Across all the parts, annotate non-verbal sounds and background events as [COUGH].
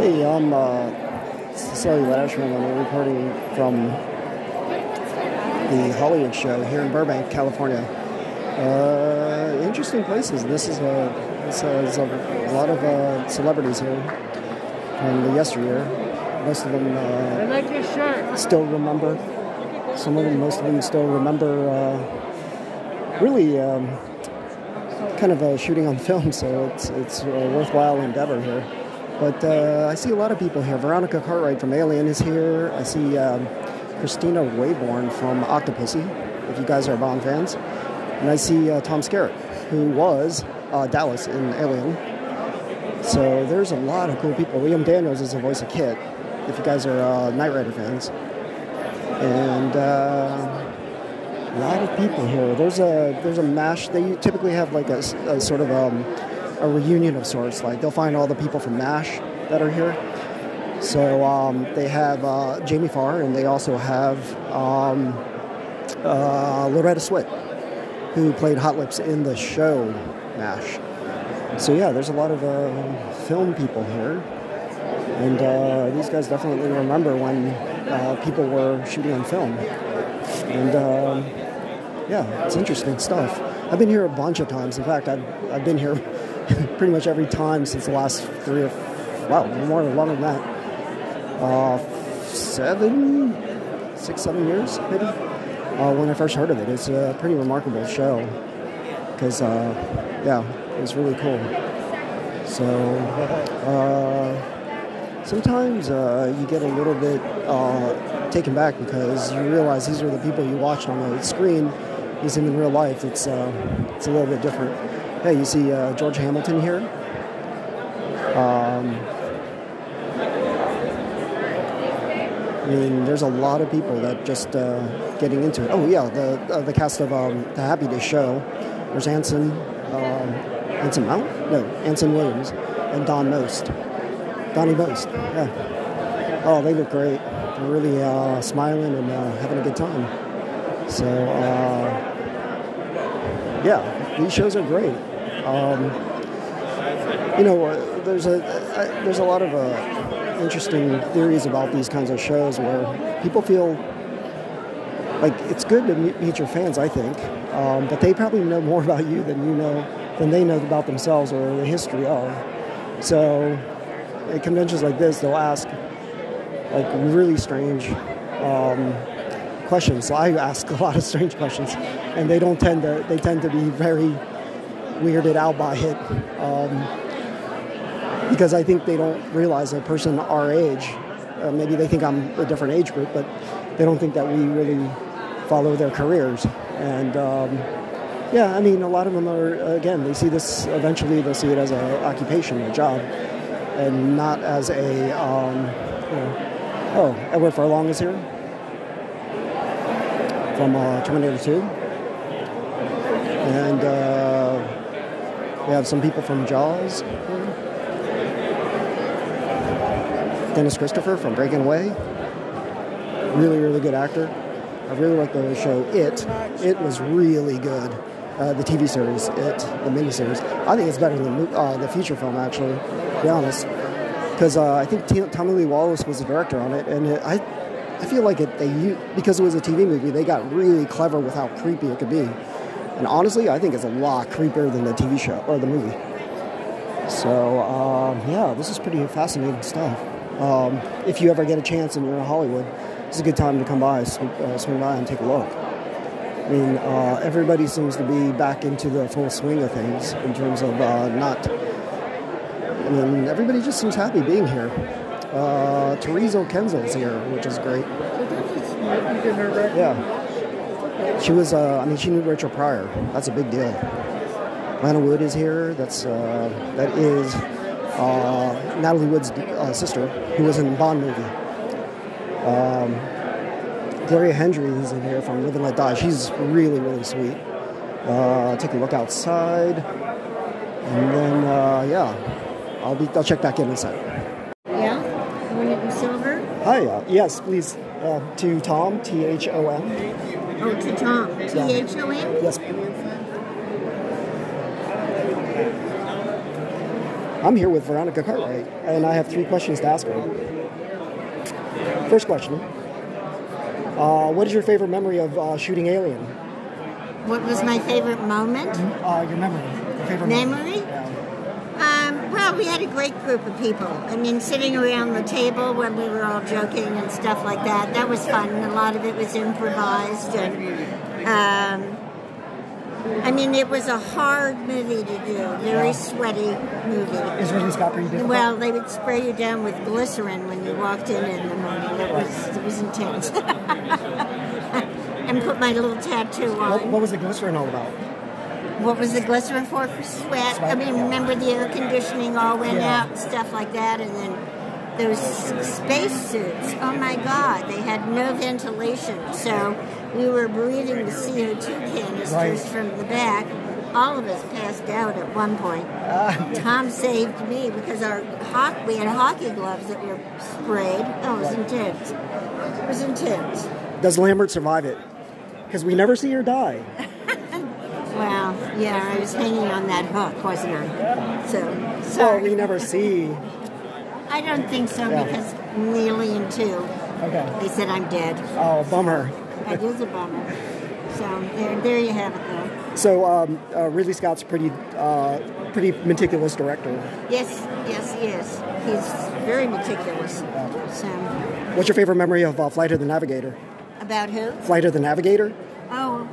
Hey, I'm uh, Cecilia Lashman. I'm reporting from the Hollywood show here in Burbank, California. Uh, interesting places. This is a this has a, a lot of uh, celebrities here from the yesteryear. Most of them I uh, like your shirt. still remember. Some of them, most of them, still remember. Uh, really, um, kind of uh, shooting on film, [LAUGHS] so it's it's a worthwhile endeavor here. But uh, I see a lot of people here. Veronica Cartwright from Alien is here. I see um, Kristina Wayborn from Octopussy, if you guys are Bond fans. And I see uh, Tom Skerritt, who was uh, Dallas in Alien. So there's a lot of cool people. William Daniels is the voice of KITT, if you guys are uh, Knight Rider fans. And uh, a lot of people here. There's a there's a mash. They typically have like a sort of um, a reunion of sorts. Like they'll find all the people from Mash that are here. So um, they have uh, Jamie Farr, and they also have um, uh, Loretta Swit, who played Hot Lips in the show Mash. So yeah, there's a lot of uh, film people here, and uh, these guys definitely remember when uh, people were shooting on film. And um, yeah, it's interesting stuff. I've been here a bunch of times. In fact, I've, I've been here [LAUGHS] pretty much every time since the last three or wow, more longer than that. Uh, seven, six, seven years maybe. Uh, when I first heard of it, it's a pretty remarkable show because uh, yeah, it was really cool. So uh, sometimes uh, you get a little bit uh, taken back because you realize these are the people you watched on the screen. These in real life, it's uh, it's a little bit different. Hey, you see uh, George Hamilton here. Um, I mean, there's a lot of people that just uh, getting into it. Oh yeah, the uh, the cast of um, the Happy Days show. There's Anson, um, Anson Mount? No, Anson Williams, and Don Most. Donnie Most. Yeah. Oh, they look great. They're really uh, smiling and uh, having a good time. So uh, yeah, these shows are great. Um, you know, uh, there's a uh, there's a lot of uh, interesting theories about these kinds of shows where people feel like it's good to meet, your fans, I think, um, but they probably know more [LAUGHS] about you than you know than they know about themselves or the history of. So, at conventions like this, they'll ask like really strange um, questions. So I ask [LAUGHS] a lot of strange questions, and they don't tend to they tend to be very weirded out by it. Um, because I think they don't realize a person our age, uh, maybe they think I'm a different age group, but they don't think that we really follow their careers. And um, yeah, I mean, a lot of them are, again, they see this, eventually they'll see it as an occupation, a job, and not as a, um, you know, oh, Edward Furlong is here from uh, Terminator 2. And uh, we have some people from Jaws. Dennis Christopher from Breaking Away. Really, really good actor. I really like the show It. It was really good. Uh, the TV series, It, the miniseries. I think it's better than the, uh, the feature film, actually, to be honest. Because uh, I think T- Tommy Lee Wallace was the director on it, and it, I, I feel like it, they because it was a TV movie, they got really clever with how creepy it could be. And honestly, I think it's a lot creepier than the TV show or the movie. So um, yeah, this is pretty fascinating stuff. Um, if you ever get a chance and you're in Hollywood, it's a good time to come by, swing, uh, swing by, and take a look. I mean, uh, everybody seems to be back into the full swing of things in terms of uh, not. I mean, everybody just seems happy being here. Uh, Teresa Kenzel's here, which is great. Yeah, she was. Uh, I mean, she knew Rachel Pryor. That's a big deal. Lana Wood is here. That's uh, that is uh, Natalie Wood's uh, sister, who was in a Bond movie. Um, Gloria Hendry is in here from Live and Let Die. She's really, really sweet. Uh, take a look outside, and then uh, yeah, I'll be. I'll check back in in a sec. Yeah? You want it in silver? Hi. Uh, yes, please. Uh, to Tom, T H O M. Oh, to Tom. T H O N? Yes. I'm here with Veronica Cartwright, and I have three questions to ask her. First question uh, What is your favorite memory of uh, shooting Alien? What was my favorite moment? Uh, your memory. Your favorite Memory? Um, we had a great group of people. I mean, sitting around the table when we were all joking and stuff like that, that was fun. A lot of it was improvised. And, um, I mean, it was a hard movie to do, very sweaty movie. Is Ridley Scott pretty difficult? Well, they would spray you down with glycerin when you walked in in the morning. It was it was intense. [LAUGHS] and put my little tattoo on. what, what was the glycerin all about? What was the glycerin for? For sweat. I mean, remember the air conditioning all went Yeah. out and stuff like that, and then those space suits. Oh my God, they had no ventilation, so we were breathing the CO2 canisters Right. from the back. All of us passed out at one point. Ah. Tom saved me because our ho- we had hockey gloves that were sprayed. Oh, it was intense. It was intense. Does Lambert survive it? Because we never see her die. Well, yeah, I was hanging on that hook, wasn't I? So, Well, we never see. I don't think so Yeah. because in the Alien 2, Okay. they said I'm dead. Oh, bummer. That is a bummer. So there, there you have it, though. So um, uh, Ridley Scott's pretty, uh, pretty meticulous director. Yes, yes, he is. He's very meticulous. So, What's your favorite memory of uh, Flight of the Navigator? about who? Flight of the Navigator?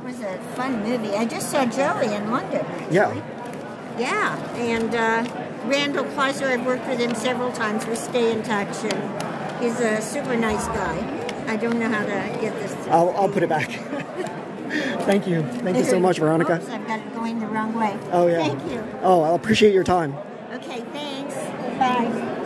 It was a fun movie. I just saw Joey in London. Actually. Yeah. Yeah, and uh, Randall Kleiser, I've worked with him several times. We stay in touch, and he's a super nice guy. I don't know how to get this. To I'll, I'll put it back. [LAUGHS] Thank you. Thank you so much, Veronica. Oops, I've got it going the wrong way. Oh, yeah. Thank you. Oh, I appreciate your time. Okay, thanks. Bye.